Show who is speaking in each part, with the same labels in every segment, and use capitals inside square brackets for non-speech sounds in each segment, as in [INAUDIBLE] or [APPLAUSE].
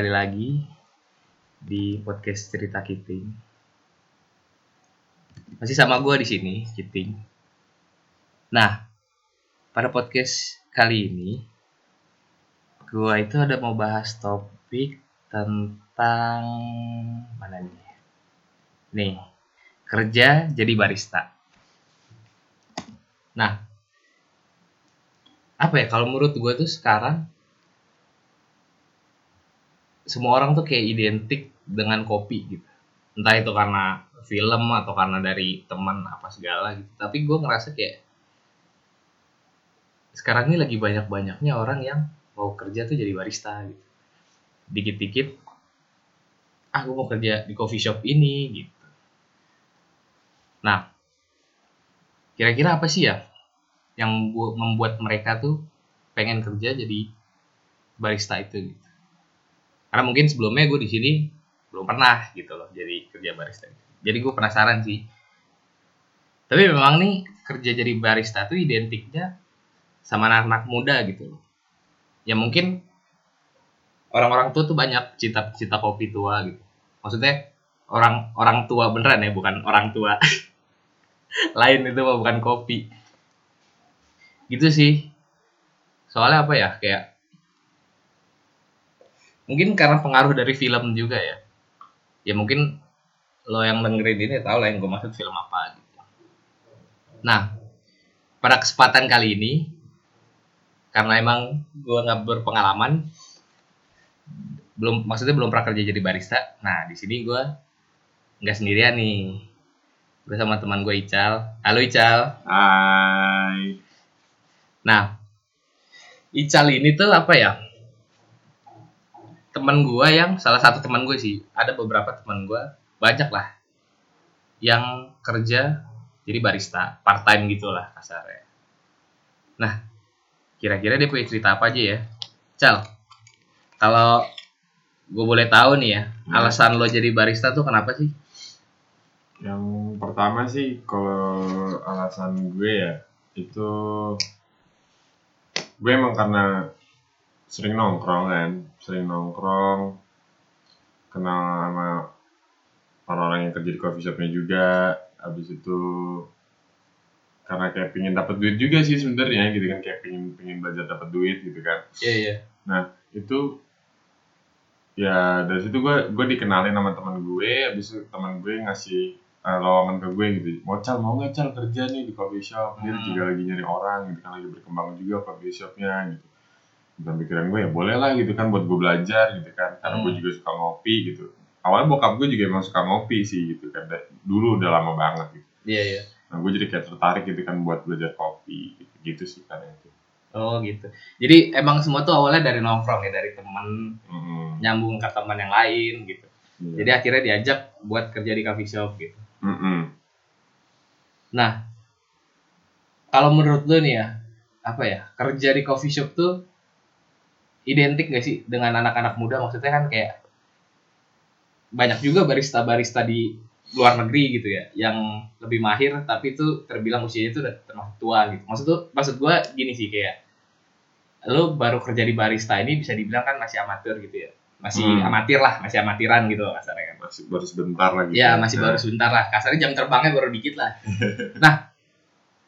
Speaker 1: kembali lagi di podcast cerita Kiting. Masih sama gue di sini, Kiting. Nah, pada podcast kali ini, gue itu ada mau bahas topik tentang mana nih? Nih, kerja jadi barista. Nah, apa ya? Kalau menurut gue tuh sekarang semua orang tuh kayak identik dengan kopi gitu. Entah itu karena film atau karena dari teman apa segala gitu. Tapi gue ngerasa kayak sekarang ini lagi banyak banyaknya orang yang mau kerja tuh jadi barista gitu. Dikit-dikit ah gue mau kerja di coffee shop ini gitu. Nah kira-kira apa sih ya yang membuat mereka tuh pengen kerja jadi barista itu gitu karena mungkin sebelumnya gue di sini belum pernah gitu loh jadi kerja barista. Jadi gue penasaran sih. Tapi memang nih kerja jadi barista tuh identiknya sama anak-anak muda gitu loh. Ya mungkin orang-orang tua tuh banyak cita-cita kopi tua gitu. Maksudnya orang orang tua beneran ya bukan orang tua. [LAUGHS] Lain itu bukan kopi. Gitu sih. Soalnya apa ya kayak mungkin karena pengaruh dari film juga ya. Ya mungkin lo yang dengerin ini tau lah yang gue maksud film apa gitu. Nah pada kesempatan kali ini karena emang gue nggak berpengalaman belum maksudnya belum pernah kerja jadi barista nah di sini gue nggak sendirian nih. Gue sama teman gue Ical. Halo Ical.
Speaker 2: Hai.
Speaker 1: Nah Ical ini tuh apa ya teman gue yang salah satu teman gue sih. Ada beberapa teman gue banyak lah yang kerja jadi barista part time gitulah kasarnya. Nah kira-kira dia punya cerita apa aja ya? Cal kalau gue boleh tahu nih ya hmm. alasan lo jadi barista tuh kenapa sih?
Speaker 2: Yang pertama sih kalau alasan gue ya itu gue emang karena sering nongkrong kan? Sering nongkrong. Kenal sama orang-orang yang kerja di coffee shopnya juga. Habis itu karena kayak pingin dapat duit juga sih sebenarnya gitu kan. Kayak pingin pingin belajar dapat duit gitu kan.
Speaker 1: Iya yeah, iya. Yeah.
Speaker 2: nah itu ya dari situ gue gue dikenalin sama teman gue. Habis itu teman gue ngasih uh, lowongan ke gue gitu. Mau cal mau nggak cal kerja nih di coffee shop? Dia hmm. juga lagi nyari orang gitu kan. Lagi berkembang juga coffee shopnya gitu dan pikiran gue ya boleh lah gitu kan buat gue belajar gitu kan karena hmm. gue juga suka ngopi gitu awalnya bokap gue juga emang suka ngopi sih gitu kan dulu udah lama banget gitu
Speaker 1: iya yeah, iya yeah.
Speaker 2: nah gue jadi kayak tertarik gitu kan buat belajar kopi gitu, gitu sih kan itu
Speaker 1: oh gitu jadi emang semua tuh awalnya dari nongkrong ya dari teman mm-hmm. nyambung ke teman yang lain gitu yeah. jadi akhirnya diajak buat kerja di coffee shop gitu
Speaker 2: mm-hmm.
Speaker 1: nah kalau menurut lo nih ya apa ya kerja di coffee shop tuh identik gak sih dengan anak-anak muda? Maksudnya kan kayak banyak juga barista-barista di luar negeri gitu ya yang lebih mahir tapi itu terbilang usianya itu udah termasuk tua gitu. Maksud tuh maksud gue gini sih kayak lo baru kerja di barista ini bisa dibilang kan masih amatir gitu ya. Masih hmm. amatir lah masih amatiran gitu kasarnya kan.
Speaker 2: Masih baru sebentar lagi
Speaker 1: ya, ya masih baru nah. sebentar lah. Kasarnya jam terbangnya baru dikit lah. [LAUGHS] Nah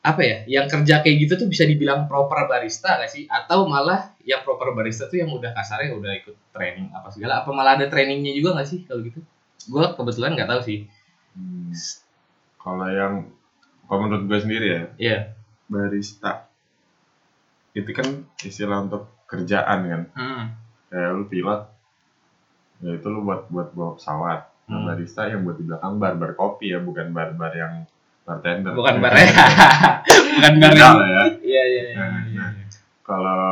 Speaker 1: apa ya yang kerja kayak gitu tuh bisa dibilang proper barista gak sih atau malah yang proper barista tuh yang udah kasarnya udah ikut training apa segala apa malah ada trainingnya juga gak sih kalau gitu gue kebetulan nggak tahu sih
Speaker 2: hmm. kalau yang kalau menurut gue sendiri ya
Speaker 1: iya yeah.
Speaker 2: barista itu kan istilah untuk kerjaan kan
Speaker 1: hmm.
Speaker 2: kayak lu pilot ya itu lu buat buat bawa pesawat nah, hmm. barista yang buat di belakang bar bar kopi ya bukan bar bar yang bartender.
Speaker 1: Bukan bar ya [LAUGHS] bukan bar
Speaker 2: ya.
Speaker 1: Iya iya iya.
Speaker 2: Nah, nah, kalau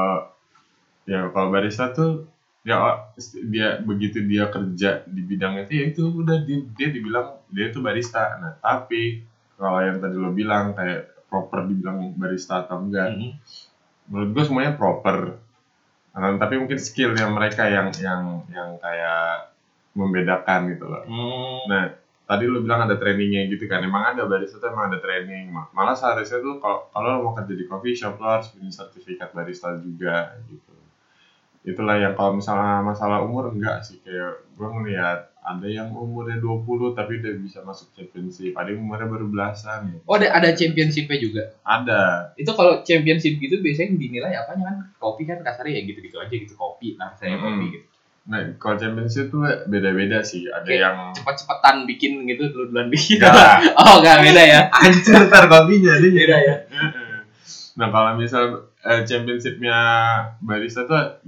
Speaker 2: ya kalau barista tuh ya dia begitu dia kerja di bidang itu ya itu udah dia, dia dibilang dia itu barista. Nah tapi kalau yang tadi lo bilang kayak proper dibilang barista atau enggak mm -hmm. menurut gue semuanya proper. Nah, tapi mungkin skillnya mereka yang yang yang kayak membedakan gitu loh.
Speaker 1: Mm.
Speaker 2: nah tadi lu bilang ada trainingnya gitu kan emang ada barista tuh emang ada training malah seharusnya tuh kalau kalau lo mau kerja di coffee shop lo harus punya sertifikat barista juga gitu itulah yang kalau misalnya masalah umur enggak sih kayak gue ngeliat ada yang umurnya 20 tapi udah bisa masuk championship ada yang umurnya baru belasan
Speaker 1: Oh ada ada championshipnya juga.
Speaker 2: ada
Speaker 1: Itu kalau championship gitu biasanya dinilai apanya kan? Kopi kan kasarnya ya gitu-gitu aja gitu kopi lah saya
Speaker 2: Hmm.
Speaker 1: kopi gitu.
Speaker 2: Nah kalau championship tuh beda-beda sih ada
Speaker 1: Kayak
Speaker 2: yang
Speaker 1: Cepet-cepetan bikin gitu dulu-duluan bikin.
Speaker 2: Enggak. [LAUGHS]
Speaker 1: oh enggak beda ya. [LAUGHS]
Speaker 2: hancur ntar kopinya dia
Speaker 1: Beda ya.
Speaker 2: Nah kalau misal eh, championshipnya barista tuh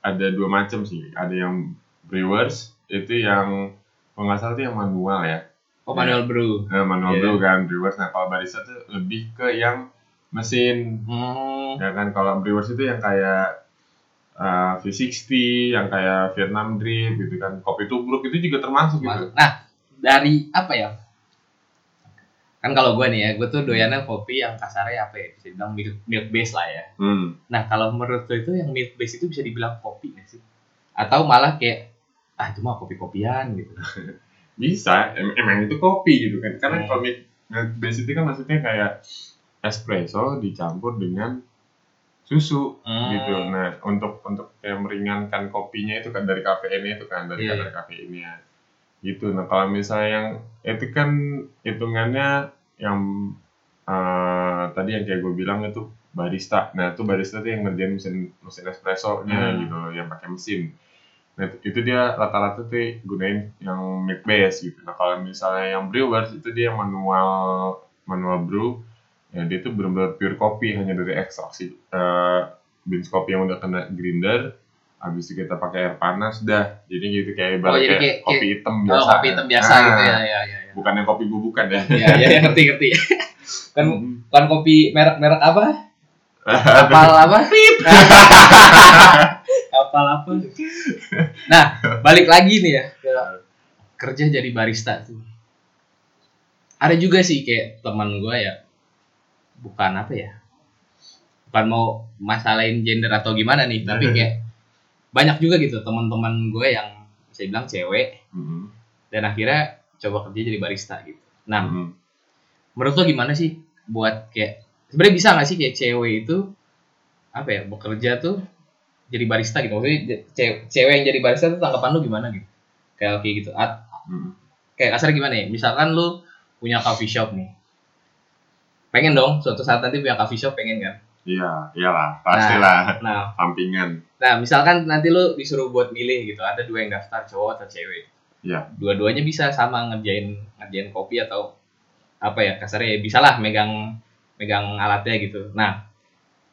Speaker 2: ada dua macam sih. Ada yang brewers itu yang kalau nggak salah tuh yang manual ya.
Speaker 1: Oh manual brew.
Speaker 2: Nah, manual
Speaker 1: Iya.
Speaker 2: brew kan brewers. Nah kalau barista tuh lebih ke yang mesin.
Speaker 1: Hmm.
Speaker 2: Ya kan kalau brewers itu yang kayak eh, V60, yang kayak Vietnam Drip gitu kan. Kopi tubruk itu juga termasuk gitu.
Speaker 1: Nah, dari apa ya? Kan kalau gue nih ya, gue tuh doyannya kopi yang kasarnya apa ya? Bisa dibilang milk, milk base lah ya.
Speaker 2: Hmm.
Speaker 1: Nah, kalau menurut lo itu yang milk base itu bisa dibilang kopi nggak sih? Atau malah kayak, ah itu mah kopi-kopian gitu. [LAUGHS]
Speaker 2: Bisa, em- emang itu kopi gitu kan. Karena
Speaker 1: Hmm.
Speaker 2: kalau milk base itu kan maksudnya kayak espresso dicampur dengan susu
Speaker 1: Hmm.
Speaker 2: gitu. Nah, untuk untuk kayak meringankan kopinya itu kan dari kafeinnya itu kan dari
Speaker 1: Iya,
Speaker 2: kadar kafeinnya. Gitu. Nah, kalau misalnya yang itu kan hitungannya yang eh, tadi yang kayak gue bilang itu barista. Nah, itu barista tuh yang ngerjain mesin mesin espresso-nya
Speaker 1: Hmm.
Speaker 2: gitu, yang pakai mesin. Nah, itu dia rata-rata tuh gunain yang milk base gitu. Nah, kalau misalnya yang brewers itu dia manual manual brew, ya dia tuh benar-benar pure kopi hanya dari ekstraksi eh, beans kopi yang udah kena grinder. Habis itu kita pakai air panas dah. Jadi gitu kayak ibarat
Speaker 1: Oh,
Speaker 2: kayak,
Speaker 1: kayak-
Speaker 2: kopi hitam
Speaker 1: Oh,
Speaker 2: biasa.
Speaker 1: kopi hitam biasa
Speaker 2: Ah,
Speaker 1: gitu ya, ya, ya. ya.
Speaker 2: Bukan yang kopi bubukan ya.
Speaker 1: Iya, iya, ya, ngerti, ngerti. [LAUGHS] kan bukan kopi merek-merek apa? [LAUGHS] Kapal apa? [LAUGHS] Kapal apa? Nah, balik lagi nih ya ke kerja jadi barista tuh. Ada juga sih kayak teman gue ya, bukan apa ya, bukan mau masalahin gender atau gimana nih, tapi [LAUGHS] kayak banyak juga gitu teman-teman gue yang saya bilang cewek
Speaker 2: Hmm.
Speaker 1: dan akhirnya coba kerja jadi barista gitu. Nah,
Speaker 2: Hmm.
Speaker 1: menurut lo gimana sih buat kayak sebenarnya bisa nggak sih kayak cewek itu apa ya bekerja tuh jadi barista gitu maksudnya cewek, cewek yang jadi barista tuh tanggapan lu gimana gitu kayak kayak gitu At-
Speaker 2: Hmm.
Speaker 1: kayak kasar gimana ya misalkan lu punya coffee shop nih pengen dong suatu saat nanti punya coffee shop pengen kan?
Speaker 2: Iya, iyalah, pastilah.
Speaker 1: nah
Speaker 2: Sampingan.
Speaker 1: nah misalkan nanti lu disuruh buat milih gitu ada dua yang daftar cowok atau cewek.
Speaker 2: Iya.
Speaker 1: dua-duanya bisa sama ngerjain ngerjain kopi atau apa ya kasarnya ya bisa lah megang megang alatnya gitu. Nah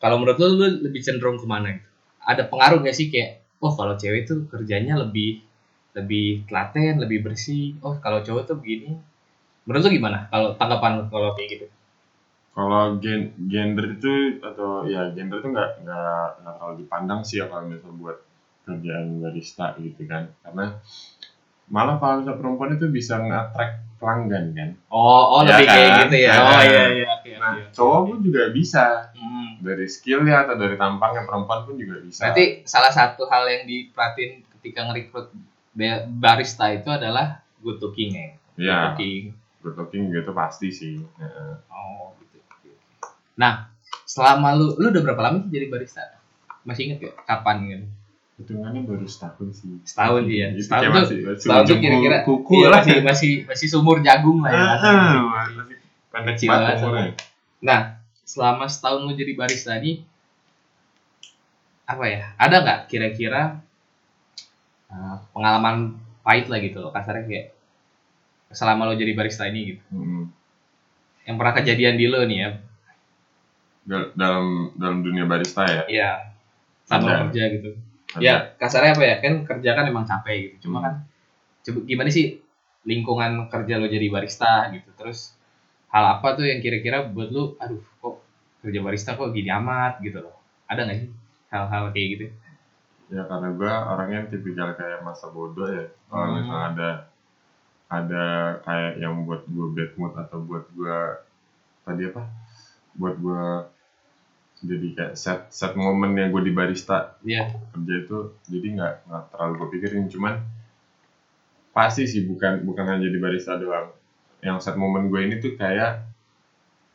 Speaker 1: kalau menurut lu lu lebih cenderung ke mana gitu? Ada pengaruh gak sih kayak oh kalau cewek tuh kerjanya lebih lebih telaten lebih bersih. Oh kalau cowok tuh begini. Menurut lu gimana kalau tanggapan kalau kayak gitu
Speaker 2: Kalau gen gender itu atau ya gender itu nggak nggak nggak terlalu dipandang sih ya kalau misal buat kerjaan barista gitu kan karena malah kalau misal perempuan itu bisa nge-attract pelanggan kan.
Speaker 1: oh oh
Speaker 2: Ya
Speaker 1: lebih kayak
Speaker 2: kan?
Speaker 1: gitu ya
Speaker 2: Nah,
Speaker 1: oh iya iya oke
Speaker 2: Nah
Speaker 1: oke.
Speaker 2: cowok pun juga bisa
Speaker 1: Hmm.
Speaker 2: dari skillnya atau dari tampangnya perempuan pun juga bisa.
Speaker 1: Berarti salah satu hal yang diperhatiin ketika ngerekrut ba- barista itu adalah good looking ya. Good
Speaker 2: ya
Speaker 1: looking.
Speaker 2: good looking gitu pasti sih.
Speaker 1: Oh. Nah, selama lu lu udah berapa lama sih jadi barista? Masih inget gak kapan kan?
Speaker 2: Hitungannya baru setahun sih.
Speaker 1: Setahun iya.
Speaker 2: Itu
Speaker 1: Setahun
Speaker 2: kayak
Speaker 1: tuh-
Speaker 2: masih,
Speaker 1: Setahun tuh kira-kira
Speaker 2: kuku
Speaker 1: iya,
Speaker 2: lah.
Speaker 1: masih masih masih sumur jagung lah ya.
Speaker 2: Ah,
Speaker 1: Masih-
Speaker 2: ah, pendek banget umurnya.
Speaker 1: Nah, selama setahun lu jadi barista ini apa ya? Ada nggak kira-kira uh, pengalaman pahit lah gitu loh kasarnya kayak selama lo jadi barista ini gitu.
Speaker 2: Hmm.
Speaker 1: Yang pernah kejadian di lo nih ya.
Speaker 2: Dal- dalam dalam dunia barista ya.
Speaker 1: Iya. Sama
Speaker 2: Ada.
Speaker 1: kerja gitu.
Speaker 2: Ada.
Speaker 1: Ya, kasarnya apa ya? Kan kerja kan emang capek gitu. Cuma
Speaker 2: Hmm.
Speaker 1: kan coba gimana sih lingkungan kerja lo jadi barista gitu. Terus hal apa tuh yang kira-kira buat lu aduh kok kerja barista kok gini amat gitu loh. Ada nggak sih hal-hal kayak gitu?
Speaker 2: Ya karena gue orangnya tipikal kayak masa bodoh ya. Kalau
Speaker 1: Hmm.
Speaker 2: misalnya ada ada kayak yang buat gue bad mood atau buat gue tadi apa? Buat gue jadi kayak set set momen yang gue di barista
Speaker 1: Iya.
Speaker 2: kerja itu jadi nggak nggak terlalu gue pikirin cuman pasti sih bukan bukan hanya di barista doang yang set momen gue ini tuh kayak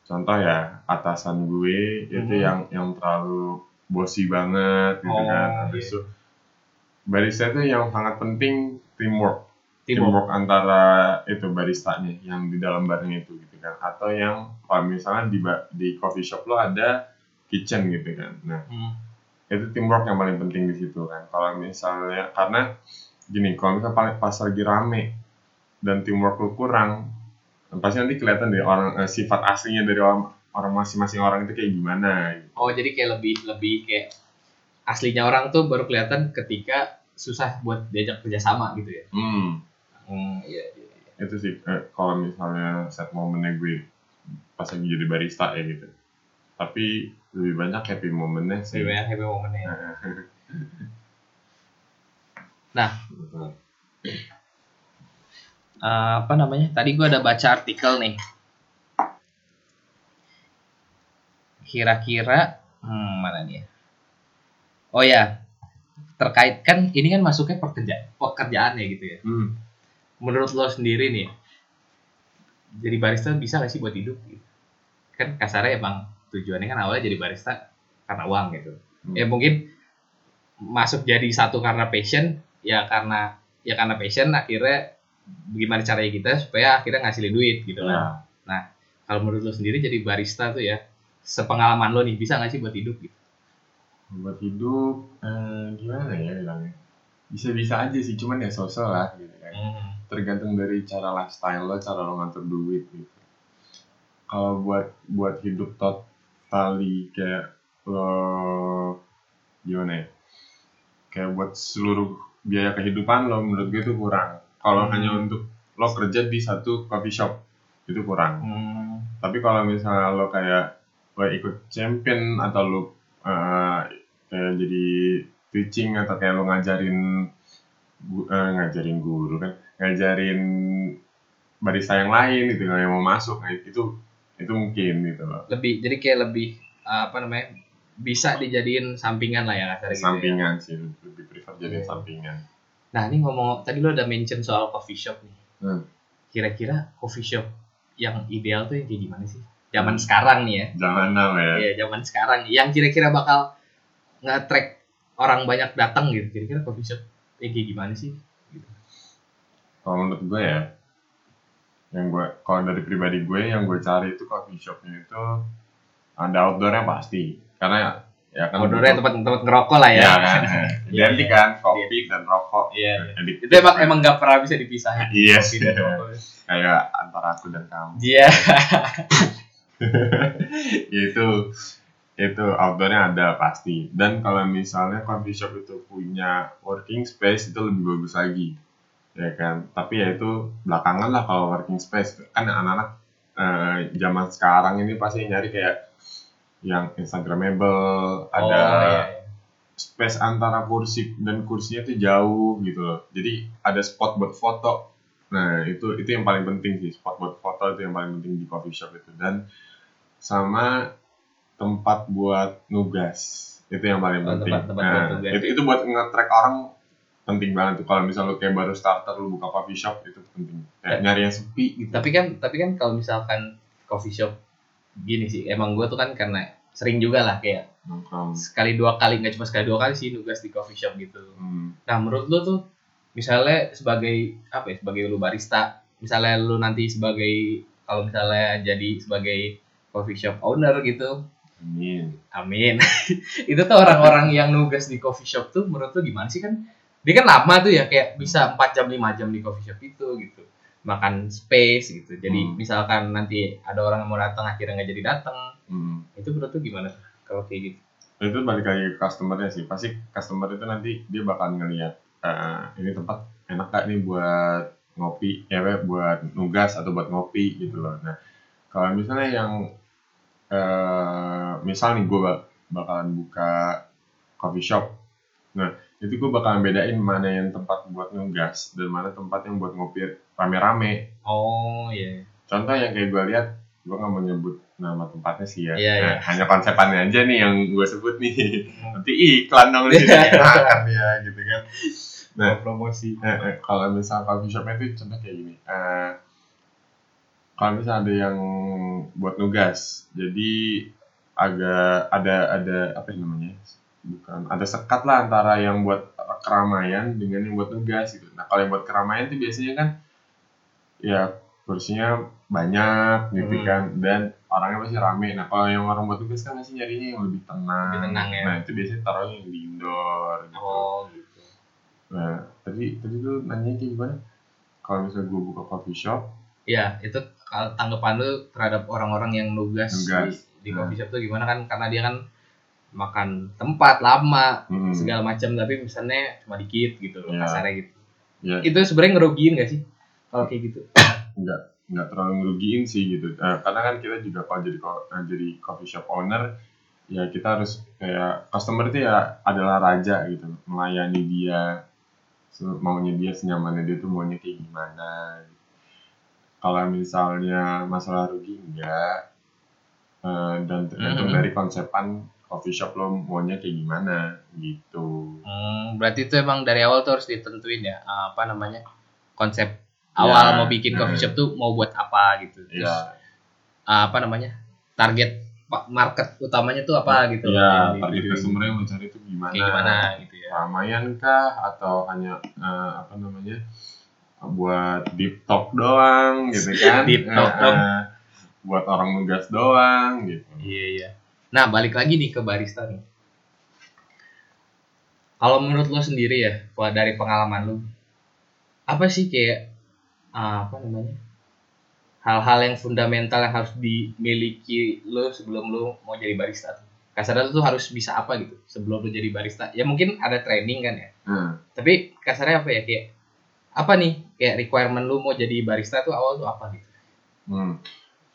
Speaker 2: contoh ya atasan gue itu
Speaker 1: Mhm.
Speaker 2: yang yang terlalu bosi banget gitu
Speaker 1: Oh,
Speaker 2: kan habis
Speaker 1: iya.
Speaker 2: itu barista itu yang sangat penting teamwork
Speaker 1: Teamwork.
Speaker 2: teamwork antara itu baristanya yang di dalam barnya itu gitu kan atau yang kalau misalnya di di coffee shop lo ada kitchen gitu kan nah
Speaker 1: Hmm.
Speaker 2: itu teamwork yang paling penting di situ kan kalau misalnya karena gini kalau misalnya paling pas lagi rame dan teamwork lu kurang pasti nanti kelihatan deh orang eh, sifat aslinya dari orang orang masing-masing orang itu kayak gimana gitu.
Speaker 1: Oh jadi kayak lebih lebih kayak aslinya orang tuh baru kelihatan ketika susah buat diajak kerjasama gitu ya.
Speaker 2: hmm
Speaker 1: Hmm, iya, iya.
Speaker 2: itu sih eh, kalau misalnya set momennya gue pas lagi jadi barista ya gitu tapi lebih banyak happy momennya sih
Speaker 1: Lebih banyak happy momennya. [LAUGHS]
Speaker 2: Nah,
Speaker 1: Nah, eh, apa namanya? Tadi gua ada baca artikel nih. Kira-kira, hmm, mana nih ya? Oh ya, terkait kan ini kan masuknya pekerja, pekerjaan ya gitu ya.
Speaker 2: hmm.
Speaker 1: Menurut lo sendiri nih, jadi barista bisa gak sih buat hidup? Gitu? Kan kasarnya emang tujuannya kan awalnya jadi barista karena uang gitu.
Speaker 2: Hmm.
Speaker 1: Ya mungkin masuk jadi satu karena passion, ya karena ya karena passion akhirnya gimana caranya kita supaya akhirnya ngasilin duit gitu kan.
Speaker 2: Nah,
Speaker 1: Kalau menurut lo sendiri jadi barista tuh ya, sepengalaman lo nih bisa gak sih buat hidup gitu?
Speaker 2: buat hidup eh, gimana ya bilangnya bisa-bisa aja sih cuman ya sosial lah gitu kan tergantung dari cara lifestyle lo cara lo ngatur duit gitu kalau buat buat hidup totally kayak lo gimana ya kayak buat seluruh biaya kehidupan lo menurut gue itu kurang kalau
Speaker 1: Hmm.
Speaker 2: hanya untuk lo kerja di satu coffee shop itu kurang
Speaker 1: Hmm.
Speaker 2: tapi kalau misalnya lo kayak lo ikut champion atau lo eh, kayak jadi teaching atau kayak lo ngajarin eh, ngajarin guru kan ngajarin barista yang lain gitu yang mau masuk nah, itu itu mungkin gitu loh
Speaker 1: Lebih, jadi kayak lebih apa namanya bisa dijadiin sampingan lah ya kasarnya gitu ya.
Speaker 2: sampingan sih lebih prefer jadi
Speaker 1: Iya.
Speaker 2: sampingan
Speaker 1: Nah ini ngomong tadi lo udah mention soal coffee shop nih.
Speaker 2: Hmm.
Speaker 1: Kira-kira coffee shop yang ideal tuh yang kayak gimana sih? Zaman sekarang nih ya.
Speaker 2: jangan now ya
Speaker 1: Iya, zaman sekarang. Yang kira-kira bakal nge-track orang banyak datang gitu. Kira-kira coffee shop yang kayak gimana sih? Gitu.
Speaker 2: kalau menurut gue ya yang gue kalau dari pribadi gue yang gue cari itu coffee shopnya itu ada outdoornya pasti karena ya kan
Speaker 1: Outdoornya tempat-tempat ngerokok lah ya.
Speaker 2: ya kan
Speaker 1: Iya, [LAUGHS]
Speaker 2: identik
Speaker 1: iya.
Speaker 2: kan kopi dan rokok
Speaker 1: Iya.
Speaker 2: Jadi
Speaker 1: Itu emang emang nggak pernah bisa dipisahin.
Speaker 2: Yes. [LAUGHS]
Speaker 1: Kopi dan rokok.
Speaker 2: kayak antara aku dan kamu
Speaker 1: Iya. [LAUGHS]
Speaker 2: itu itu outdoornya ada pasti dan kalau misalnya coffee shop itu punya working space itu lebih bagus lagi ya kan? Tapi ya itu belakangan lah kalau working space. Kan anak-anak eh, zaman sekarang ini pasti nyari kayak yang instagramable ada
Speaker 1: Oh, iya, iya.
Speaker 2: space antara kursi dan kursinya tuh jauh gitu loh. Jadi ada spot buat foto. Nah itu itu yang paling penting sih spot buat foto itu yang paling penting di coffee shop itu. Dan sama tempat buat nugas itu yang paling
Speaker 1: Oh,
Speaker 2: penting.
Speaker 1: tempat- tempat
Speaker 2: nah, itu itu buat nge-track orang penting banget tuh kalau misal lu kayak baru starter lu buka coffee shop itu penting kayak
Speaker 1: Ya.
Speaker 2: nyari yang sepi gitu
Speaker 1: Tapi kan tapi kan kalau misalkan coffee shop gini sih, emang gue tuh kan karena sering juga lah kayak
Speaker 2: nongkrong
Speaker 1: sekali dua kali nggak cuma sekali dua kali sih nugas di coffee shop gitu.
Speaker 2: hmm.
Speaker 1: Nah menurut lu tuh misalnya sebagai apa ya sebagai lu barista, misalnya lu nanti sebagai kalau misalnya jadi sebagai coffee shop owner gitu,
Speaker 2: amin
Speaker 1: amin. [LAUGHS] itu tuh orang-orang yang nugas di coffee shop tuh menurut lu gimana sih kan? Dia kan lama tuh ya kayak bisa 4 jam 5 jam di coffee shop itu gitu. Makan space gitu. Jadi
Speaker 2: Hmm.
Speaker 1: misalkan nanti ada orang yang mau datang akhirnya nggak jadi datang,
Speaker 2: Hmm.
Speaker 1: itu menurut lu gimana kalau kayak gitu?
Speaker 2: itu balik lagi ke customernya sih pasti customer itu nanti dia bakal ngelihat eh, ini tempat enak gak nih buat ngopi ya buat nugas atau buat ngopi gitu loh nah kalau misalnya yang eh misal nih gue bakalan buka coffee shop nah itu gue bakalan bedain mana yang tempat buat nugas dan mana tempat yang buat ngopi rame-rame.
Speaker 1: Oh iya.
Speaker 2: contoh yang kayak gue lihat gue nggak mau nyebut nama tempatnya sih ya.
Speaker 1: Iya,
Speaker 2: Nah,
Speaker 1: iya.
Speaker 2: hanya konsepannya aja nih yang gue sebut nih. Nanti iklan dong di sini [LAUGHS] makan ya gitu kan. Nah
Speaker 1: promosi.
Speaker 2: eh, eh, kalau misal coffee shopnya itu contoh kayak gini. Eh, kalau misal ada yang buat nugas jadi agak ada ada apa ya namanya bukan ada sekat lah antara yang buat keramaian dengan yang buat nugas gitu. Nah kalau yang buat keramaian tuh biasanya kan ya kursinya banyak gitu
Speaker 1: Hmm.
Speaker 2: kan dan orangnya pasti rame. Nah kalau yang orang buat nugas kan pasti nyarinya yang lebih tenang.
Speaker 1: Lebih tenang ya.
Speaker 2: Nah itu biasanya taruhnya yang di indoor gitu.
Speaker 1: Oh gitu.
Speaker 2: Nah tadi tadi lu nanya kayak gimana? Kalau misalnya gue buka coffee shop,
Speaker 1: Iya, itu kalau tanggapan lu terhadap orang-orang yang nugas,
Speaker 2: Nugas.
Speaker 1: di, di
Speaker 2: Nah.
Speaker 1: coffee shop tuh gimana kan? Karena dia kan makan tempat lama
Speaker 2: hmm,
Speaker 1: segala macam tapi misalnya cuma dikit gitu loh
Speaker 2: Iya.
Speaker 1: kasarnya gitu.
Speaker 2: ya
Speaker 1: Itu sebenarnya ngerugiin gak sih? Kalau kayak gitu? [COUGHS]
Speaker 2: nggak nggak terlalu ngerugiin sih gitu. Eh, karena kan kita juga kalau jadi eh, jadi coffee shop owner ya kita harus kayak customer itu ya adalah raja gitu melayani dia maunya dia senyamannya dia tuh maunya kayak gimana. Kalau misalnya masalah rugi enggak Eh, dan tergantung dari konsepan coffee shop lo maunya kayak gimana gitu
Speaker 1: Hmm, berarti itu emang dari awal tuh harus ditentuin ya apa namanya konsep awal
Speaker 2: Ya,
Speaker 1: mau bikin coffee
Speaker 2: nah.
Speaker 1: shop tuh mau buat apa gitu. Terus
Speaker 2: ya
Speaker 1: apa namanya target market utamanya tuh apa gitu.
Speaker 2: ya
Speaker 1: Yang
Speaker 2: target customer yang lo cari itu gimana
Speaker 1: kayak gimana gitu ya.
Speaker 2: keramaian kah atau hanya eh, apa namanya buat deep talk doang gitu kan
Speaker 1: Deep talk
Speaker 2: Eh, eh, buat orang nugas doang gitu
Speaker 1: Iya iya. Nah balik lagi nih ke barista nih. Kalau menurut lo sendiri ya, dari pengalaman lo, apa sih kayak ah, apa namanya hal-hal yang fundamental yang harus dimiliki lo sebelum lo mau jadi barista? tuh? Kasarnya lo tuh harus bisa apa gitu sebelum lo jadi barista? Ya mungkin ada training kan ya.
Speaker 2: nah,
Speaker 1: Tapi kasarnya apa ya kayak apa nih kayak requirement lo mau jadi barista tuh awal tuh apa gitu?
Speaker 2: hmm.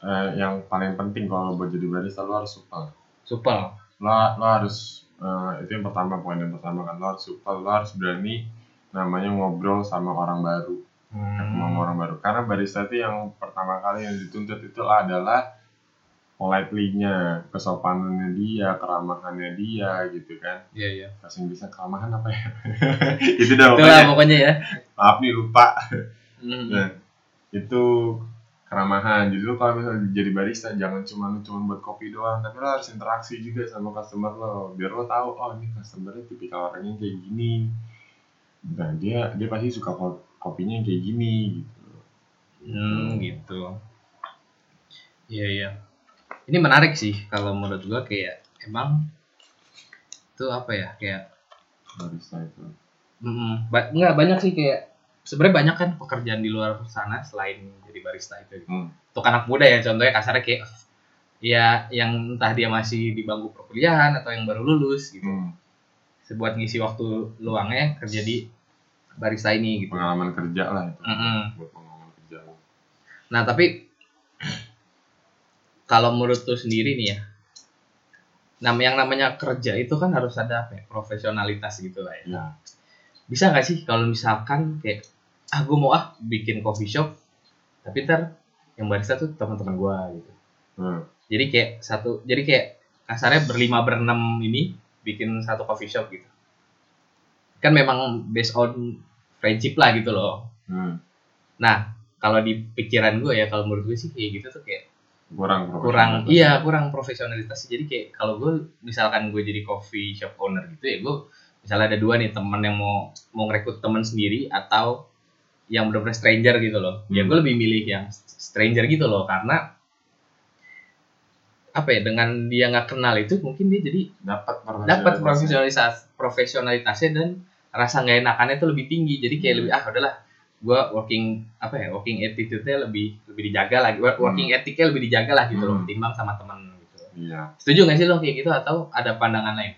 Speaker 2: Eh, yang paling penting kalau buat jadi barista lo harus supel
Speaker 1: Supel.
Speaker 2: lo, lo harus eh, itu yang pertama poin yang pertama kan lo harus supel lo harus berani namanya ngobrol sama orang baru ketemu sama orang baru karena barista itu yang pertama kali yang dituntut itu adalah politely-nya, kesopanannya dia, keramahannya dia gitu kan.
Speaker 1: Iya iya.
Speaker 2: Bahasa Inggrisnya keramahan apa ya? [LAUGHS] itu dah
Speaker 1: Itulah
Speaker 2: pokoknya.
Speaker 1: pokoknya ya.
Speaker 2: Maaf nih lupa.
Speaker 1: Hmm.
Speaker 2: Nah, itu keramahan. Jadi lu kalau misalnya jadi barista jangan cuma lu cuma buat kopi doang, tapi lo harus interaksi juga sama customer lo. Biar lo tahu oh ini customernya tipikal orangnya kayak gini. Nah, dia dia pasti suka ko- kopinya yang kayak gini gitu.
Speaker 1: Hmm, gitu. Iya, iya. Ini menarik sih kalau menurut gua kayak emang itu apa ya? Kayak
Speaker 2: Barista itu.
Speaker 1: mm, ba- nggak banyak sih kayak sebenarnya banyak kan pekerjaan di luar sana selain jadi barista itu. Gitu.
Speaker 2: Hmm.
Speaker 1: Untuk anak muda ya contohnya kasarnya kayak ya yang entah dia masih di bangku perkuliahan atau yang baru lulus gitu.
Speaker 2: Hmm.
Speaker 1: Sebuat ngisi waktu luangnya kerja di barista ini gitu.
Speaker 2: Pengalaman kerja lah itu.
Speaker 1: Mm-mm.
Speaker 2: Buat pengalaman kerja.
Speaker 1: Nah tapi kalau menurut lu sendiri nih ya, nam yang namanya kerja itu kan harus ada apa ya, profesionalitas gitu lah ya.
Speaker 2: Ya.
Speaker 1: Bisa nggak sih kalau misalkan kayak ah gue mau ah bikin coffee shop, tapi ntar yang barista tuh teman-teman gue gitu.
Speaker 2: Hmm.
Speaker 1: Jadi kayak satu, jadi kayak kasarnya berlima berenam ini bikin satu coffee shop gitu. Kan memang based on friendship lah gitu loh.
Speaker 2: Hmm.
Speaker 1: Nah kalau di pikiran gue ya kalau menurut gue sih kayak gitu tuh kayak
Speaker 2: Kurang
Speaker 1: kurang iya kurang profesionalitas sih. jadi kayak kalau gue misalkan gue jadi coffee shop owner gitu ya gue misalnya ada dua nih teman yang mau mau ngerekrut teman sendiri atau yang benar-benar stranger gitu loh ya
Speaker 2: Hmm.
Speaker 1: gue lebih milih yang stranger gitu loh karena apa ya dengan dia nggak kenal itu mungkin dia jadi
Speaker 2: Dapat
Speaker 1: dapat
Speaker 2: profesionalitas.
Speaker 1: profesionalitas profesionalitasnya dan rasa nggak enakannya tuh lebih tinggi jadi kayak
Speaker 2: Hmm.
Speaker 1: lebih ah udahlah gue working apa ya working attitude-nya lebih lebih dijaga lagi working ethicnya lebih dijaga lah gitu loh
Speaker 2: Hmm.
Speaker 1: ketimbang sama teman gitu
Speaker 2: Iya.
Speaker 1: setuju nggak sih lo kayak gitu atau ada pandangan lain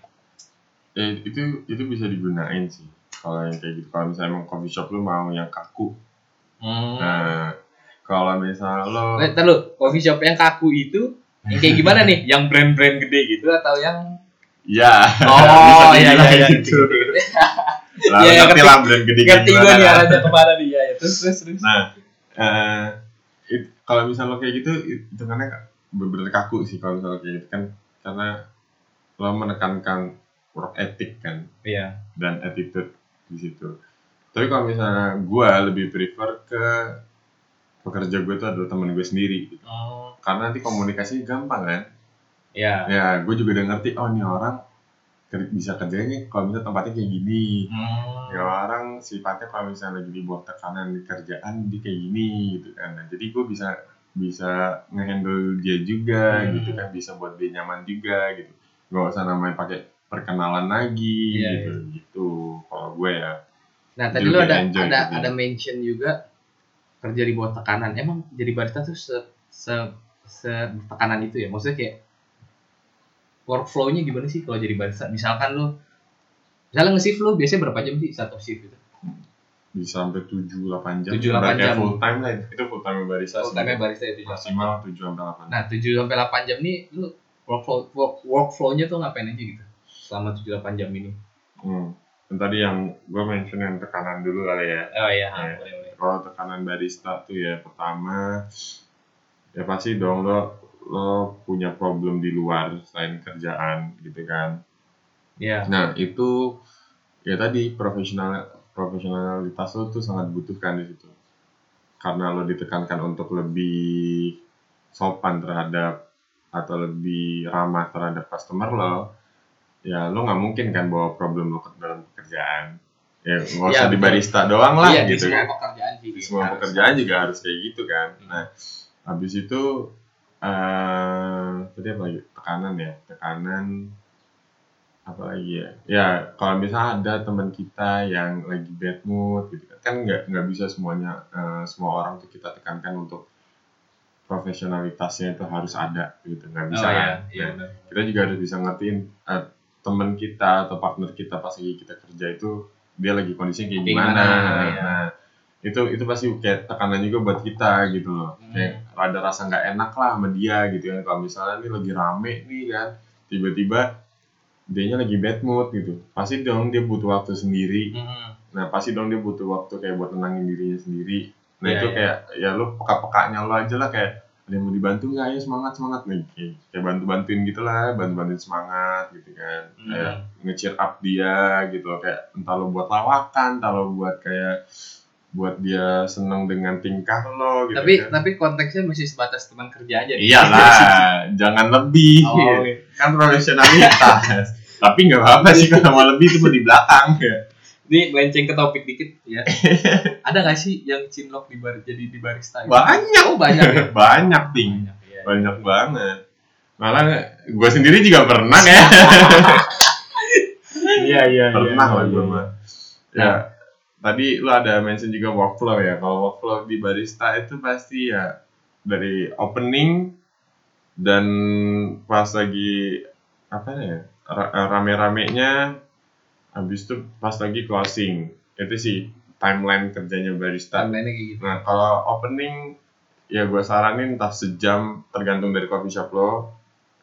Speaker 2: Eh, itu itu bisa digunain sih. Kalau yang kayak gitu, kalau misalnya emang coffee shop lu mau yang kaku.
Speaker 1: hmm.
Speaker 2: Nah, kalau misalnya lo
Speaker 1: Eh, lu, coffee shop yang kaku itu yang kayak gimana nih? [LAUGHS] Yang brand-brand gede gitu atau yang
Speaker 2: ya.
Speaker 1: Oh [LAUGHS]
Speaker 2: bisa
Speaker 1: iya iya iya
Speaker 2: gitu. [LAUGHS] Lah,
Speaker 1: Iya, iya,
Speaker 2: ngerti. lah brand gede
Speaker 1: ngerti gue
Speaker 2: gimana.
Speaker 1: nih
Speaker 2: kan.
Speaker 1: arahnya ke mana nih. Ya terus terus terus.
Speaker 2: Nah, eh it- kalau misalnya lo kayak gitu, it- hitungannya bener-bener kaku sih kalau misalnya kayak gitu kan, karena lo menekankan work ethic kan.
Speaker 1: Iya.
Speaker 2: Dan attitude di situ. Tapi kalau misalnya gue lebih prefer ke pekerja gue itu adalah temen gue sendiri, gitu.
Speaker 1: oh
Speaker 2: karena nanti komunikasinya gampang kan.
Speaker 1: iya
Speaker 2: Ya, gue juga udah ngerti, oh ini orang bisa kerjanya kalau misalnya tempatnya kayak gini
Speaker 1: Hmm.
Speaker 2: ya orang sifatnya kalau misalnya lagi di bawah tekanan di kerjaan dia kayak gini gitu kan nah, jadi gue bisa bisa ngehandle dia juga
Speaker 1: Hmm.
Speaker 2: gitu kan bisa buat dia nyaman juga gitu nggak usah namanya pakai perkenalan lagi
Speaker 1: Iya,
Speaker 2: gitu gitu kalau gue ya
Speaker 1: Nah tadi lu
Speaker 2: lebih
Speaker 1: ada
Speaker 2: enjoy
Speaker 1: ada
Speaker 2: gitu.
Speaker 1: ada mention juga kerja di bawah tekanan. Emang jadi barista tuh se se, se tekanan itu ya? Maksudnya kayak workflow-nya gimana sih kalau jadi barista? Misalkan lu misalnya nge-shift lu biasanya berapa jam sih satu shift itu?
Speaker 2: bisa sampai 7-8 jam
Speaker 1: 7-8
Speaker 2: Ibaratnya
Speaker 1: jam.
Speaker 2: full time lah itu full time barista
Speaker 1: Full time barista itu
Speaker 2: maksimal 7 sampai 8
Speaker 1: Nah 7 sampai 8 jam nih lu workflow work, workflow-nya tuh ngapain aja gitu? Selama 7 8 jam ini.
Speaker 2: hmm. Dan tadi yang gue mention yang tekanan dulu kali ya
Speaker 1: Oh iya,
Speaker 2: Iya.
Speaker 1: boleh boleh.
Speaker 2: kalau tekanan barista tuh ya pertama ya pasti dong lo lo punya problem di luar selain kerjaan gitu kan
Speaker 1: Iya.
Speaker 2: nah itu ya tadi profesional profesionalitas lo tuh sangat butuhkan di situ karena lo ditekankan untuk lebih sopan terhadap atau lebih ramah terhadap customer lo ya lo nggak mungkin kan bawa problem lo ke dalam pekerjaan ya nggak
Speaker 1: Iya,
Speaker 2: usah di
Speaker 1: betul.
Speaker 2: barista doang lah
Speaker 1: iya, di
Speaker 2: gitu
Speaker 1: semua
Speaker 2: kan
Speaker 1: pekerjaan
Speaker 2: di semua
Speaker 1: harus.
Speaker 2: pekerjaan juga harus kayak gitu kan.
Speaker 1: Hmm.
Speaker 2: Nah, habis itu eh tadi apa lagi? Tekanan ya, tekanan apa lagi ya? Ya kalau misalnya ada teman kita yang lagi bad mood gitu kan, kan nggak nggak bisa semuanya eh, semua orang tuh kita tekankan untuk profesionalitasnya itu harus ada gitu nggak bisa
Speaker 1: Oh iya,
Speaker 2: kan?
Speaker 1: iya
Speaker 2: Nah, kita juga harus bisa ngertiin eh, teman kita atau partner kita pas lagi kita kerja itu dia lagi kondisinya kayak gimana.
Speaker 1: gimana, ya.
Speaker 2: Nah, itu itu pasti kayak tekanan juga buat kita gitu loh.
Speaker 1: Hmm.
Speaker 2: Kayak ada rasa nggak enak lah sama dia gitu kan. Kalau misalnya nih lagi rame nih kan, tiba-tiba dianya lagi bad mood gitu. Pasti dong dia butuh waktu sendiri.
Speaker 1: Hmm.
Speaker 2: Nah, pasti dong dia butuh waktu kayak buat tenangin dirinya sendiri. Nah,
Speaker 1: Iya,
Speaker 2: itu
Speaker 1: iya.
Speaker 2: kayak ya lu peka-pekanya lu aja lah kayak ada yang mau dibantu nggak? Ya semangat semangat. Nih kayak, kayak bantu bantuin gitulah bantu bantuin semangat gitu kan.
Speaker 1: Hmm.
Speaker 2: kayak nge-cheer up dia gitu loh. Kayak entah lo buat lawakan entah lo buat kayak buat dia seneng dengan tingkah lo gitu
Speaker 1: tapi
Speaker 2: kan.
Speaker 1: tapi konteksnya masih sebatas teman kerja aja.
Speaker 2: iyalah [LAUGHS] jangan lebih.
Speaker 1: Oh,
Speaker 2: kan profesionalitas. [LAUGHS] Tapi nggak apa-apa sih kalau mau lebih itu di belakang. Ya
Speaker 1: Ini melenceng ke topik dikit ya. [LAUGHS] Ada gak sih yang cinlok di bar jadi di barista? gitu?
Speaker 2: banyak
Speaker 1: Oh banyak ya. [LAUGHS]
Speaker 2: banyak ting
Speaker 1: Banyak, iya.
Speaker 2: banyak banget malah gue sendiri juga pernah ya [LAUGHS]
Speaker 1: Iya iya.
Speaker 2: pernah
Speaker 1: iya,
Speaker 2: lah
Speaker 1: iya,
Speaker 2: gue mah ya tadi lu ada mention juga workflow ya kalau workflow di barista itu pasti ya dari opening dan pas lagi apa ya ra- rame-ramenya habis itu pas lagi closing itu sih timeline kerjanya barista
Speaker 1: Timeline-nya kayak gitu.
Speaker 2: Nah, kalau opening ya gue saranin entah sejam tergantung dari coffee shop lo.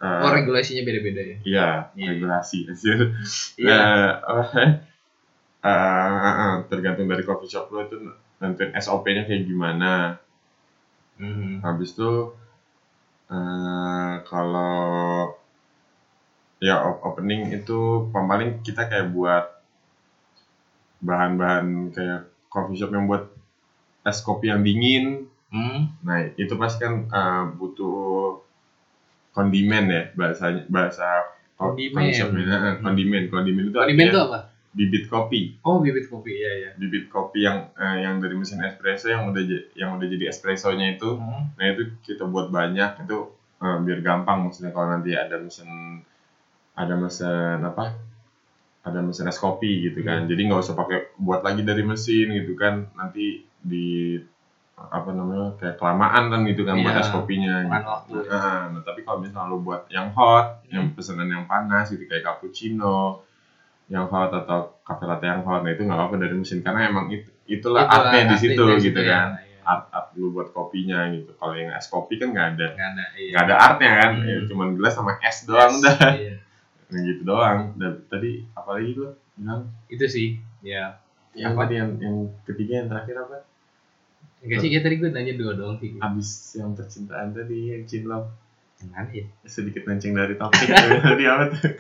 Speaker 2: Eh,
Speaker 1: Oh regulasinya beda-beda ya.
Speaker 2: Iya,
Speaker 1: Iya.
Speaker 2: regulasi. [LAUGHS]
Speaker 1: Iya.
Speaker 2: Nah, apa, eh, eh, tergantung dari coffee shop lo itu nentuin SOP-nya kayak gimana.
Speaker 1: Hmm.
Speaker 2: Habis itu eh, kalau ya op- opening itu paling kita kayak buat bahan-bahan kayak coffee shop yang buat es kopi yang dingin.
Speaker 1: Hmm.
Speaker 2: Nah, itu pasti kan eh, butuh kondimen ya bahasanya bahasa
Speaker 1: Kondimen.
Speaker 2: coffee shopnya. Eh, kondimen, kondimen itu
Speaker 1: Kondimen itu apa?
Speaker 2: bibit kopi.
Speaker 1: Oh bibit kopi ya ya.
Speaker 2: Bibit kopi yang eh, yang dari mesin espresso yang udah yang udah jadi espressonya itu.
Speaker 1: Hmm.
Speaker 2: Nah, itu kita buat banyak itu eh, biar gampang maksudnya kalau nanti ada mesin ada mesin apa? Ada mesin es kopi gitu kan. Jadi nggak usah pakai buat lagi dari mesin gitu kan. Nanti di apa namanya kayak kelamaan kan gitu kan buat
Speaker 1: Iya,
Speaker 2: es kopinya
Speaker 1: makan
Speaker 2: gitu.
Speaker 1: waktu.
Speaker 2: Nah, nah, tapi kalau misalnya lo buat yang hot,
Speaker 1: Hmm.
Speaker 2: yang pesanan yang panas gitu kayak cappuccino, yang hot atau cafe latte yang hot, nah itu nggak apa-apa dari mesin karena emang itu itulah,
Speaker 1: Itulah
Speaker 2: artnya di situ gitu
Speaker 1: situ ya.
Speaker 2: kan.
Speaker 1: Iya.
Speaker 2: Art art lu buat kopinya gitu. Kalau yang es kopi kan nggak ada
Speaker 1: Nggak ada. Iya.
Speaker 2: nggak ada artnya kan,
Speaker 1: Hmm.
Speaker 2: ya, cuman gelas sama es doang dah.
Speaker 1: Iya.
Speaker 2: Nah, gitu doang. Dan tadi apalagi lu bilang?
Speaker 1: Itu sih. Ya.
Speaker 2: Yang
Speaker 1: Apa?
Speaker 2: tadi yang yang ketiga yang terakhir apa?
Speaker 1: Enggak sih, kayak tadi gue nanya dua doang sih.
Speaker 2: Abis yang percintaan tadi yang cinlok
Speaker 1: Gimana ya?
Speaker 2: sedikit mancing dari topik [LAUGHS] tadi apa tuh?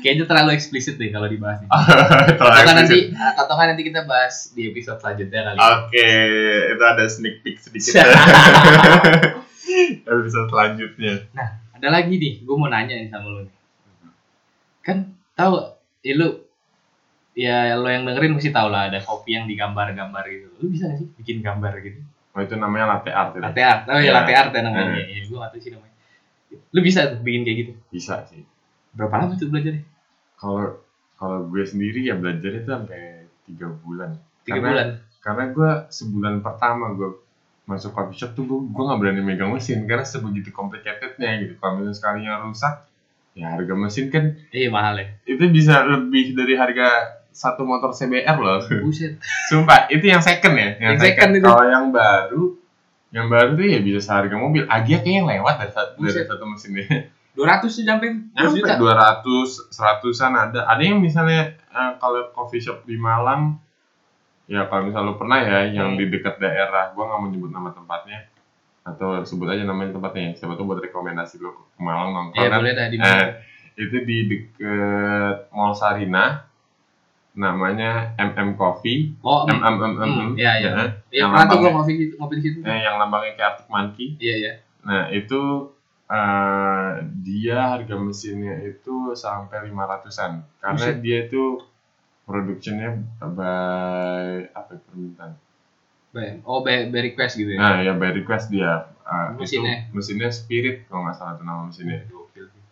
Speaker 1: Kayaknya terlalu eksplisit deh kalau dibahas nih. [LAUGHS]
Speaker 2: Terlalu
Speaker 1: Atau kan nanti, atau kan nanti kita bahas di episode selanjutnya kali.
Speaker 2: Oke, itu ada sneak peek sedikit. [LAUGHS] Episode selanjutnya.
Speaker 1: Ada lagi nih, gue mau nanya nih sama lo nih. Kan tahu ya lu ya lo yang dengerin mesti tau lah ada kopi yang digambar-gambar gitu lu bisa gak sih bikin gambar gitu
Speaker 2: Oh itu namanya latte art ya?
Speaker 1: latte art oh ya
Speaker 2: Ya.
Speaker 1: latte art ya namanya
Speaker 2: Hmm.
Speaker 1: ya, gue gak sih namanya lu bisa tuh bikin kayak gitu
Speaker 2: Bisa sih.
Speaker 1: berapa lama tuh belajarnya
Speaker 2: Kalau kalau gue sendiri ya belajar itu sampai tiga bulan.
Speaker 1: tiga
Speaker 2: Karena-
Speaker 1: bulan
Speaker 2: Karena gue sebulan pertama gue masuk coffee shop tuh gue gue nggak berani megang mesin karena sebegitu complicatednya gitu. Kalau misalnya sekalinya rusak, ya harga mesin kan
Speaker 1: iya mahal ya
Speaker 2: itu bisa lebih dari harga satu motor CBR loh.
Speaker 1: buset [LAUGHS]
Speaker 2: Sumpah, itu yang second ya.
Speaker 1: Yang second itu.
Speaker 2: Kalau yang baru, yang baru tuh ya bisa seharga mobil. Agia kayaknya yang lewat dari, satu- dari satu mesinnya. [LAUGHS]
Speaker 1: dua ratus tuh sampai
Speaker 2: Nyampe
Speaker 1: juta
Speaker 2: 200, 100-an ada. Ada yang misalnya eh, kalau coffee shop di Malang, ya kalau misalnya lu pernah ya, yang
Speaker 1: Hmm.
Speaker 2: di dekat daerah, gua nggak mau nyebut nama tempatnya, atau sebut aja namanya tempatnya, siapa tuh buat rekomendasi lu ke Malang nongkrong
Speaker 1: Iya
Speaker 2: kan.
Speaker 1: boleh dah di
Speaker 2: Eh, itu di deket Mall Sarina, namanya MM Coffee,
Speaker 1: Oh,
Speaker 2: MM, MM,
Speaker 1: Hmm, iya, iya.
Speaker 2: ya.
Speaker 1: ya
Speaker 2: yang
Speaker 1: pernah tuh gue ngopi gitu, ngopi di situ.
Speaker 2: Eh, yang lambangnya kayak Arctic Monkey.
Speaker 1: Iya iya.
Speaker 2: Nah, itu eh, dia harga mesinnya itu sampai 500-an. Karena
Speaker 1: Buset.
Speaker 2: dia itu produksinya by apa ya, permintaan.
Speaker 1: Oh, by, by request gitu ya.
Speaker 2: Nah, ya by request dia. Eh,
Speaker 1: Mesinnya?
Speaker 2: Itu mesinnya Spirit kalau nggak salah itu nama mesinnya.
Speaker 1: Gokil. sih.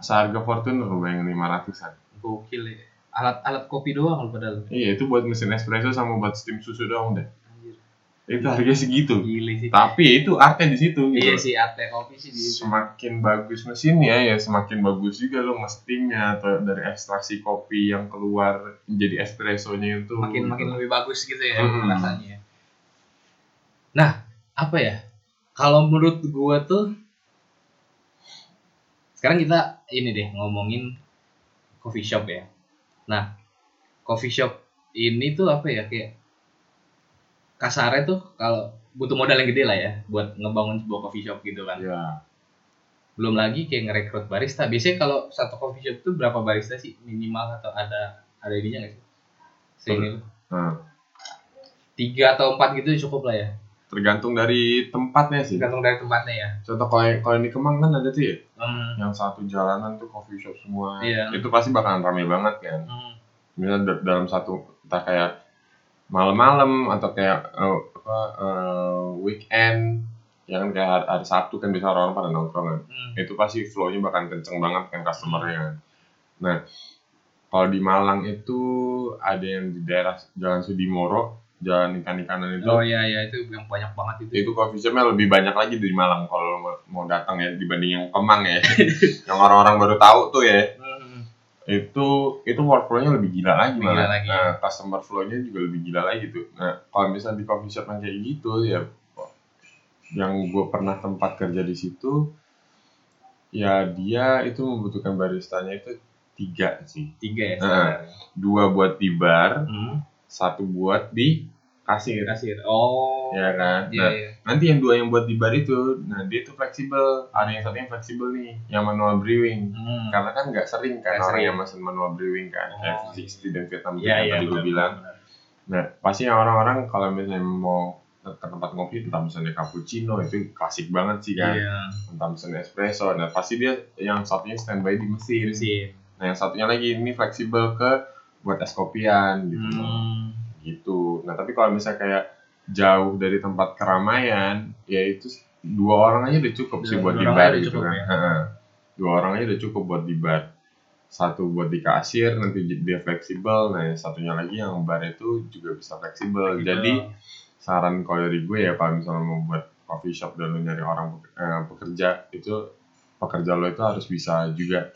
Speaker 2: Seharga Fortuner bayangin 500-an.
Speaker 1: Gokil ya. Alat-alat kopi doang lu padahal.
Speaker 2: Iya, itu buat mesin espresso sama buat steam susu doang deh.
Speaker 1: Anjir.
Speaker 2: Itu harganya segitu.
Speaker 1: Gile sih.
Speaker 2: Tapi itu artnya di situ gitu.
Speaker 1: Iya sih, arte kopi sih di situ.
Speaker 2: semakin bagus mesinnya ya semakin bagus juga lo ngestingnya atau dari ekstraksi kopi yang keluar menjadi espressonya itu
Speaker 1: Makin makin lebih bagus gitu ya
Speaker 2: Hmm.
Speaker 1: rasanya. Nah, apa ya? Kalau menurut gua tuh sekarang kita ini deh ngomongin coffee shop ya. Nah, coffee shop ini tuh apa ya kayak kasarnya tuh kalau butuh modal yang gede lah ya buat ngebangun sebuah coffee shop gitu kan.
Speaker 2: ya
Speaker 1: Belum lagi kayak ngerekrut barista. Biasanya kalau satu coffee shop tuh berapa barista sih minimal atau ada ada ininya nggak sih? Sehingga
Speaker 2: nah,
Speaker 1: tiga atau empat gitu cukup lah ya.
Speaker 2: Tergantung dari tempatnya sih
Speaker 1: Tergantung dari tempatnya ya.
Speaker 2: contoh kalau kalau di Kemang kan ada tuh ya
Speaker 1: Hmm.
Speaker 2: yang satu jalanan tuh coffee shop semua
Speaker 1: Iya.
Speaker 2: itu pasti bakalan rame banget kan
Speaker 1: Hmm.
Speaker 2: misalnya da- dalam satu entah kayak malam-malam atau kayak eh, apa eh, weekend ya kan kayak hari, hari Sabtu kan bisa orang-orang pada nongkrong kan
Speaker 1: Hmm.
Speaker 2: itu pasti flow-nya bakal kenceng banget kan customer-nya kan. Nah, kalau di Malang itu ada yang di daerah Jalan Sudimoro, Jalan Ikan-ikanan itu,
Speaker 1: Oh iya iya itu yang banyak banget itu.
Speaker 2: itu coffee shop-nya lebih banyak lagi di Malang kalau mau, datang ya dibanding yang Kemang ya. [LAUGHS] yang orang-orang baru tahu tuh ya.
Speaker 1: Hmm.
Speaker 2: Itu itu workflow-nya lebih gila lagi
Speaker 1: Lebih
Speaker 2: malah.
Speaker 1: gila lagi.
Speaker 2: Nah, customer flow-nya juga lebih gila lagi tuh. Nah, kalau misalnya di coffee shop yang kayak gitu ya yang gue pernah tempat kerja di situ ya dia itu membutuhkan baristanya itu tiga sih
Speaker 1: Tiga ya.
Speaker 2: Nah. dua buat di bar
Speaker 1: Hmm.
Speaker 2: satu buat di kasir
Speaker 1: Kasir. Oh.
Speaker 2: ya kan
Speaker 1: Iya
Speaker 2: nah
Speaker 1: iya.
Speaker 2: nanti yang dua yang buat di bar itu nah dia itu fleksibel ada yang satu yang fleksibel nih yang manual brewing
Speaker 1: Hmm.
Speaker 2: karena kan nggak sering kan
Speaker 1: Nggak
Speaker 2: orang
Speaker 1: sering.
Speaker 2: yang mesen manual brewing kan kayak
Speaker 1: Oh,
Speaker 2: V60 dan Vietnam yang
Speaker 1: iya.
Speaker 2: tadi gue bilang. Nah, pasti orang-orang kalau misalnya mau ke tempat ngopi, entah misalnya cappuccino itu klasik banget sih kan.
Speaker 1: Iya.
Speaker 2: Entah misalnya espresso, nah pasti dia yang satunya standby di mesin.
Speaker 1: Mesin.
Speaker 2: Nah, yang satunya lagi ini fleksibel ke buat es kopian gitu.
Speaker 1: Hmm.
Speaker 2: Gitu. Nah, tapi kalau misalnya kayak jauh dari tempat keramaian, ya itu dua orang aja udah cukup sih buat di bar gitu kan.
Speaker 1: ya.
Speaker 2: Dua orang aja udah cukup buat di bar. Satu buat di kasir, nanti dia fleksibel. Nah, yang satunya lagi yang bar itu juga bisa fleksibel. Jadi, saran kalau dari gue ya kalau misalnya mau buat coffee shop dan lu nyari orang eh, pekerja itu pekerja lo itu harus bisa juga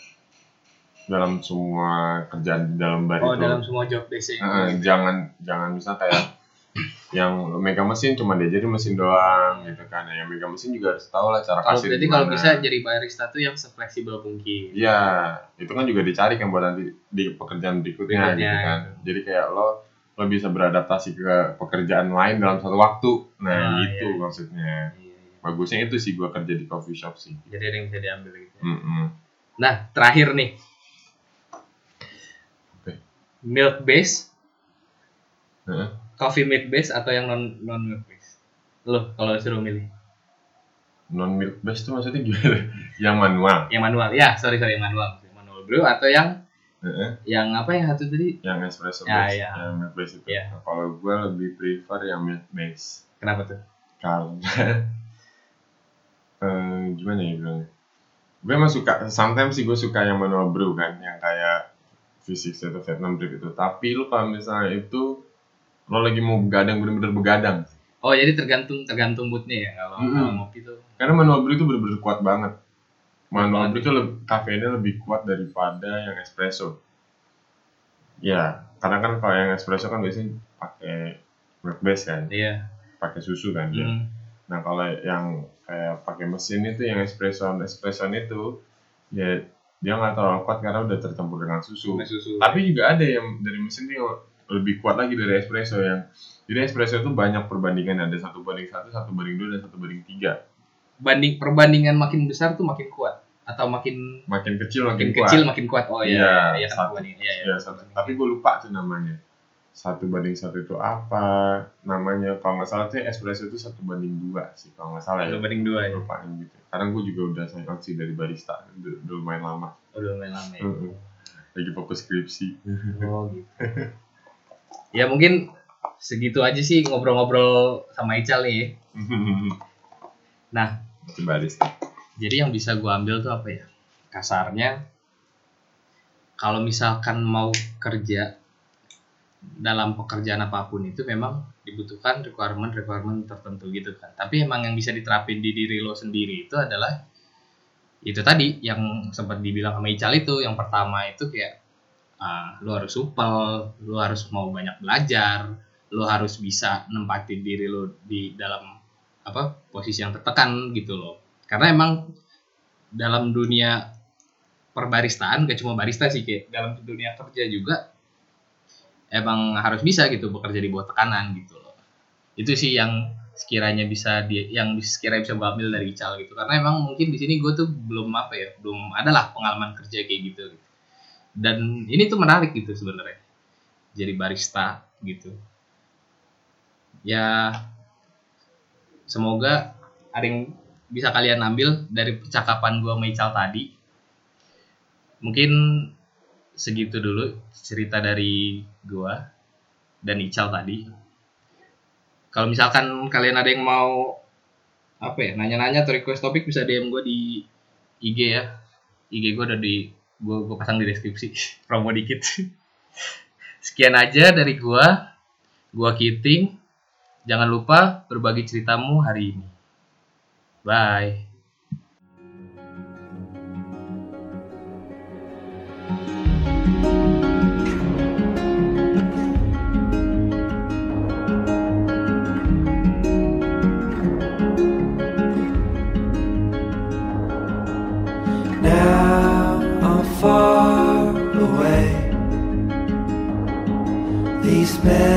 Speaker 2: dalam semua kerjaan dalam bar
Speaker 1: Oh
Speaker 2: itu
Speaker 1: dalam semua job desk
Speaker 2: Eh, jangan jangan misal kayak yang megang mesin cuma diajarin mesin doang gitu kan yang megang mesin juga harus tahu lah cara
Speaker 1: Kalau
Speaker 2: kasih
Speaker 1: berarti kalau bisa jadi barista tuh yang sefleksibel mungkin.
Speaker 2: Iya, itu kan juga dicari kan buat nanti di pekerjaan berikutnya,
Speaker 1: Berikutnya,
Speaker 2: gitu kan.
Speaker 1: gitu.
Speaker 2: Jadi kayak lo lo bisa beradaptasi ke pekerjaan lain dalam satu waktu. Nah,
Speaker 1: Ah,
Speaker 2: itu
Speaker 1: iya.
Speaker 2: maksudnya.
Speaker 1: Iya, iya.
Speaker 2: Bagusnya itu sih gua kerja di coffee shop sih.
Speaker 1: Jadi ada yang bisa diambil gitu. ya.
Speaker 2: Mm-mm.
Speaker 1: Nah terakhir nih. Milk base,
Speaker 2: Heeh.
Speaker 1: coffee milk base atau yang non non milk base? Lo kalau disuruh milih
Speaker 2: Non milk base itu maksudnya gimana? [LAUGHS] yang manual.
Speaker 1: yang manual ya sorry sorry yang manual manual brew atau yang
Speaker 2: Heeh.
Speaker 1: Yang apa yang satu tadi?
Speaker 2: yang espresso
Speaker 1: Ya,
Speaker 2: base,
Speaker 1: ya.
Speaker 2: yang milk base itu.
Speaker 1: Ya.
Speaker 2: Nah, kalau gue lebih prefer yang milk base
Speaker 1: Kenapa tuh?
Speaker 2: karena [LAUGHS] eh, gimana ya bilangnya? Gue emang suka, sometimes sih gue suka yang manual brew kan, yang kayak V6 atau Vietnam drip itu. Tapi lu kalau misalnya itu lo lagi mau begadang bener-bener begadang.
Speaker 1: Oh jadi tergantung tergantung moodnya ya kalau
Speaker 2: Mm-mm.
Speaker 1: kalau ngopi tuh.
Speaker 2: Karena manual brew itu bener-bener kuat banget. Manual brew itu lebih, kafeinnya lebih kuat daripada yang espresso. Ya, karena kan kalau yang espresso kan biasanya pakai milk base kan,
Speaker 1: Iya.
Speaker 2: pakai susu kan dia.
Speaker 1: Hmm.
Speaker 2: Nah kalau yang kayak pakai mesin itu yang espresso espresso itu ya dia nggak terlalu kuat karena udah tercampur dengan susu.
Speaker 1: Sama susu.
Speaker 2: Tapi juga ada yang dari mesin yang lebih kuat lagi dari espresso yang jadi espresso itu banyak perbandingan ada satu banding satu, satu banding dua dan satu banding tiga.
Speaker 1: banding perbandingan makin besar tuh makin kuat atau makin
Speaker 2: Makin kecil
Speaker 1: makin
Speaker 2: makin, kuat.
Speaker 1: kecil makin kuat. Oh iya.
Speaker 2: Iya,
Speaker 1: Iya
Speaker 2: satu.
Speaker 1: Iya, iya.
Speaker 2: Ya, satu. Tapi gue lupa tuh namanya. Satu banding satu itu apa namanya? Kalau nggak salah tuh espresso itu satu banding dua sih kalau nggak salah ya.
Speaker 1: Satu banding dua ya.
Speaker 2: Gitu. Karena gue juga udah sign out sih dari barista, udah, udah lumayan lama.
Speaker 1: Udah lumayan lama ya.
Speaker 2: Lagi fokus skripsi. [LAUGHS]
Speaker 1: Oh gitu. ya mungkin segitu aja sih ngobrol-ngobrol sama Ical nih. [LAUGHS] Nah,
Speaker 2: Masih barista.
Speaker 1: jadi yang bisa gua ambil tuh apa ya? Kasarnya kalau misalkan mau kerja dalam pekerjaan apa pun itu memang dibutuhkan requirement-requirement tertentu gitu kan. Tapi emang yang bisa diterapin di diri lo sendiri itu adalah itu tadi yang sempat dibilang sama Ical itu yang pertama itu kayak ah, lo harus supel, lo harus mau banyak belajar, lo harus bisa nempatin diri lo di dalam apa posisi yang tertekan gitu loh. Karena emang dalam dunia perbaristaan gak cuma barista sih kayak dalam dunia kerja juga emang harus bisa gitu bekerja di bawah tekanan gitu loh. Itu sih yang sekiranya bisa di yang sekiranya bisa gue ambil dari Ical gitu. Karena emang mungkin di sini gue tuh belum apa ya belum adalah pengalaman kerja kayak gitu dan ini tuh menarik gitu sebenarnya. Jadi barista gitu. Ya semoga ada yang bisa kalian ambil dari percakapan gue sama Ical tadi. Mungkin segitu dulu cerita dari gue dan Ical tadi. Kalau misalkan kalian ada yang mau apa ya nanya-nanya atau request topik bisa DM gue di IG ya. IG gue ada di gue gue pasang di deskripsi. [LAUGHS] Promo dikit. [LAUGHS] Sekian aja dari gue gue Kiting. Jangan lupa berbagi ceritamu hari ini. Bye
Speaker 3: man.